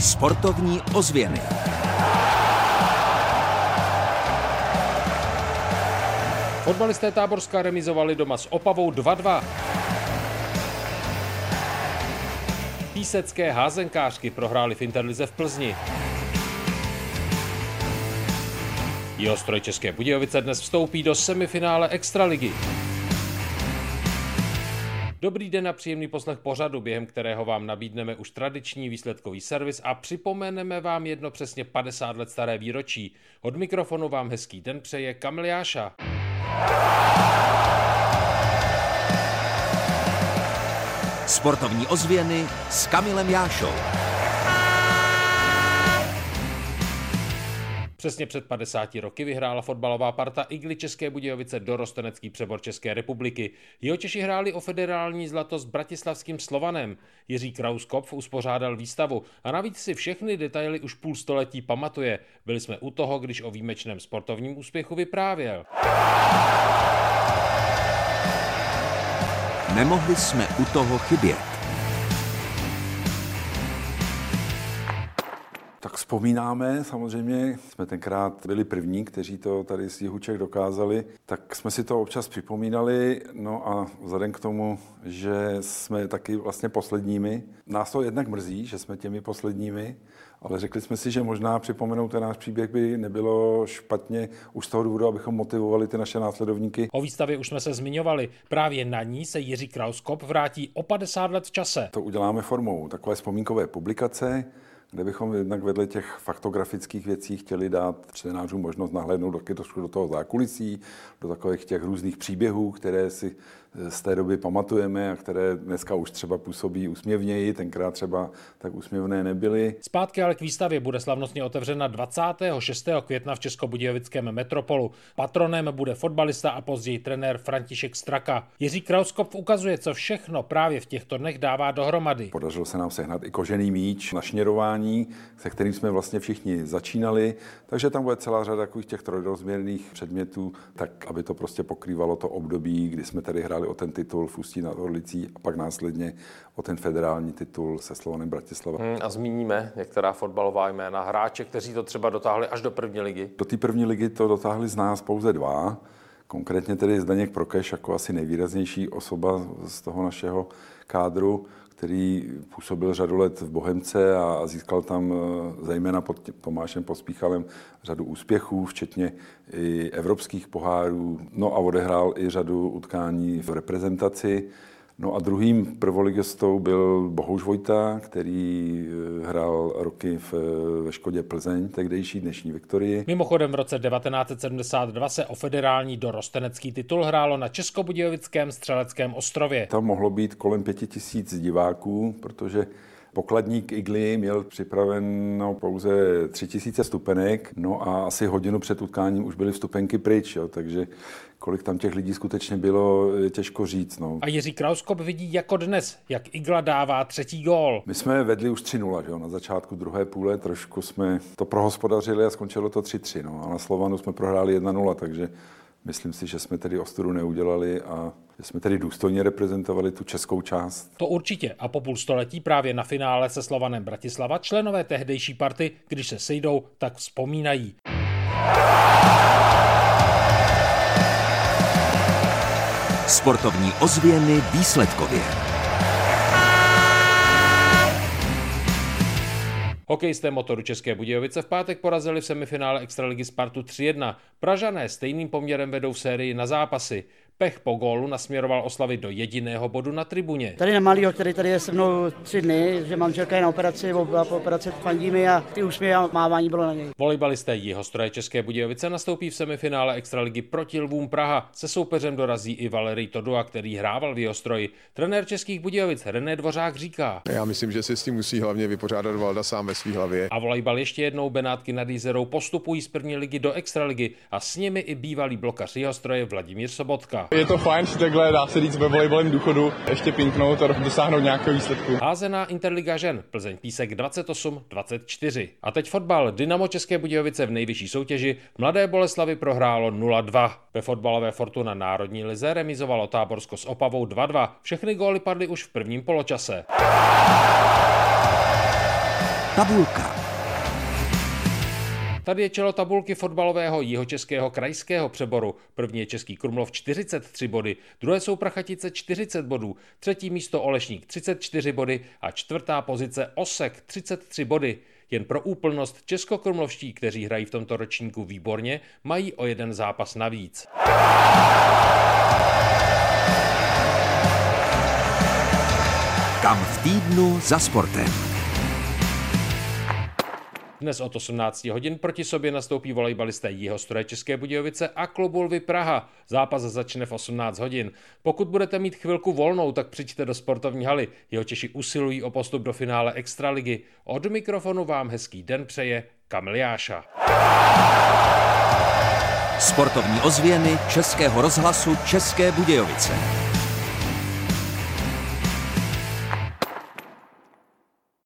Sportovní ozvěny. Fotbalisté Táborská remizovali doma s Opavou 2-2. Písecké házenkářky prohráli v Interlize v Plzni. Jeho stroj České Budějovice dnes vstoupí do semifinále Extraligy. Dobrý den a příjemný poslech pořadu, během kterého vám nabídneme už tradiční výsledkový servis a připomeneme vám jedno přesně 50 let staré výročí. Od mikrofonu vám hezký den přeje Kamil Jáša. Sportovní ozvěny s Kamilem Jášou. Přesně před 50 roky vyhrála fotbalová parta Igly České Budějovice dorostenecký přebor České republiky. Jeho Češi hráli o federální zlato s bratislavským Slovanem. Jiří Krauskopf uspořádal výstavu a navíc si všechny detaily už půl století pamatuje. Byli jsme u toho, když o výjimečném sportovním úspěchu vyprávěl. Nemohli jsme u toho chybět. Vzpomínáme, samozřejmě jsme tenkrát byli první, kteří to tady z jihu Čech dokázali, tak jsme si to občas připomínali, no a vzhledem k tomu, že jsme taky vlastně posledními, nás to jednak mrzí, že jsme těmi posledními, ale řekli jsme si, že možná připomenout ten náš příběh by nebylo špatně už z toho důvodu, abychom motivovali ty naše následovníky. O výstavě už jsme se zmiňovali. Právě na ní se Jiří Krauskop vrátí o 50 let v čase. To uděláme formou takové vzpomínkové publikace, kde bychom jednak vedle těch faktografických věcí chtěli dát čtenářům možnost nahlédnout trošku do toho zákulisí, do takových těch různých příběhů, které si z té doby pamatujeme a které dneska už třeba působí úsměvněji, tenkrát třeba tak úsměvné nebyly. Zpátky ale k výstavě bude slavnostně otevřena 26. května v Českobudějovickém metropolu. Patronem bude fotbalista a později trenér František Straka. Jiří Krauskopf ukazuje, co všechno právě v těchto dnech dává dohromady. Podařilo se nám sehnat i kožený míč na šněrování, se kterým jsme vlastně všichni začínali, takže tam bude celá řada takových těch trojrozměrných předmětů, tak aby to prostě pokrývalo to období, kdy jsme tady hráli o ten titul v Ústí nad Orlicí a pak následně o ten federální titul se Slovanem Bratislava. Hmm, a zmíníme některá fotbalová jména, hráče, kteří to třeba dotáhli až do první ligy. Do té první ligy to dotáhli z nás pouze dva. Konkrétně tedy Zdeněk Prokeš jako asi nejvýraznější osoba z toho našeho kádru, který působil řadu let v Bohemce a získal tam zejména pod Tomášem Pospíchalem řadu úspěchů, včetně i evropských pohárů. No a odehrál i řadu utkání v reprezentaci. No a druhým prvoligestou byl Bohuž Vojta, který hrál roky v, ve Škodě Plzeň, tehdejší dnešní Viktorii. Mimochodem v roce 1972 se o federální dorostenecký titul hrálo na Českobudějovickém střeleckém ostrově. Tam mohlo být kolem pěti tisíc diváků, protože Pokladník Igly měl připraveno pouze 3000 stupenek, no a asi hodinu před utkáním už byly vstupenky pryč, jo, takže kolik tam těch lidí skutečně bylo, je těžko říct. No. A Jiří Krauskop vidí jako dnes, jak Igla dává třetí gól. My jsme vedli už 3-0, jo, na začátku druhé půle, trošku jsme to prohospodařili a skončilo to 3-3, no, a na Slovanu jsme prohráli 1-0, takže myslím si, že jsme tedy ostudu neudělali a že jsme tedy důstojně reprezentovali tu českou část. To určitě a po půl století právě na finále se Slovanem Bratislava členové tehdejší party, když se sejdou, tak vzpomínají. Sportovní ozvěny výsledkově. Hokejisté motoru České Budějovice v pátek porazili v semifinále Extraligy Spartu 3-1. Pražané stejným poměrem vedou v sérii na zápasy. Pech po gólu nasměroval oslavy do jediného bodu na tribuně. Tady na Malýho, který tady je se mnou tři dny, že manželka je na operaci, byla po operaci fandíme a ty úsměvy a mávání bylo na něj. Volejbalisté jeho stroje České Budějovice nastoupí v semifinále Extraligy proti Lvům Praha. Se soupeřem dorazí i Valery Todua, který hrával v jeho stroji. Trenér Českých Budějovic René Dvořák říká. Já myslím, že si s tím musí hlavně vypořádat Valda sám ve své hlavě. A volejbal ještě jednou Benátky nad Jízerou postupují z první ligy do Extraligy a s nimi i bývalý blokař jeho stroje Vladimír Sobotka. Je to fajn si takhle, dá se říct, ve volejbalem důchodu ještě pinknout a dosáhnout nějakého výsledku. Házená Interliga žen, Plzeň Písek 28-24. A teď fotbal. Dynamo České Budějovice v nejvyšší soutěži Mladé Boleslavy prohrálo 0-2. Ve fotbalové Fortuna Národní lize remizovalo Táborsko s Opavou 2-2. Všechny góly padly už v prvním poločase. Tabulka. Tady je čelo tabulky fotbalového jihočeského krajského přeboru. První je Český Krumlov 43 body, druhé jsou Prachatice 40 bodů, třetí místo Olešník 34 body a čtvrtá pozice Osek 33 body. Jen pro úplnost českokrumlovští, kteří hrají v tomto ročníku výborně, mají o jeden zápas navíc. Kam v týdnu za sportem. Dnes od 18 hodin proti sobě nastoupí volejbalisté Jihostroje České Budějovice a klubu Lvy Praha. Zápas začne v 18 hodin. Pokud budete mít chvilku volnou, tak přijďte do sportovní haly. Jeho Češi usilují o postup do finále Extraligy. Od mikrofonu vám hezký den přeje Kamil Jáša. Sportovní ozvěny Českého rozhlasu České Budějovice.